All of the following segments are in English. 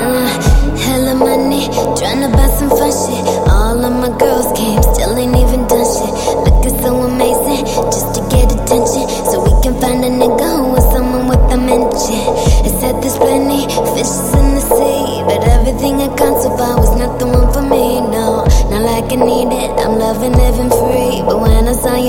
Uh, tryna buy some fun shit. All of my girls came, still ain't even done shit. Looking so amazing, just to get attention. So we can find a nigga who is someone with a mention. It said there's plenty fishes in the sea, but everything I far was not the one for me. No, not like I need it. I'm loving living free, but when I saw you.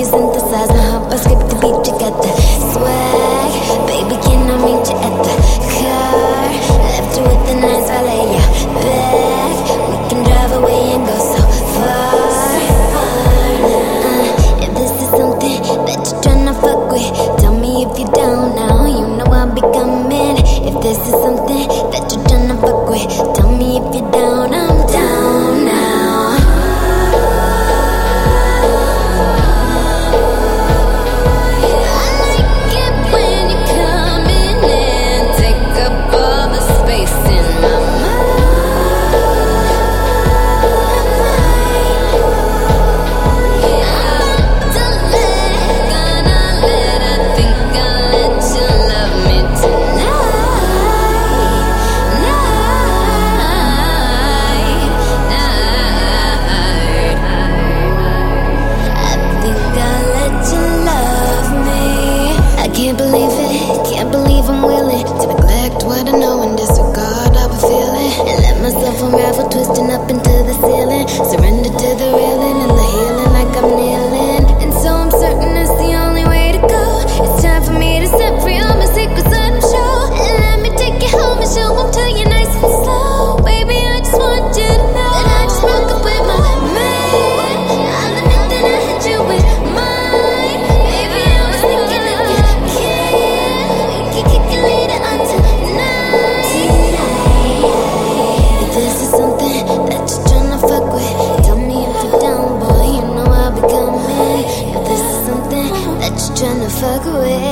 really To neglect what I know and disregard how I'm feeling And let myself unravel, twisting up into the ceiling. Surrender 对。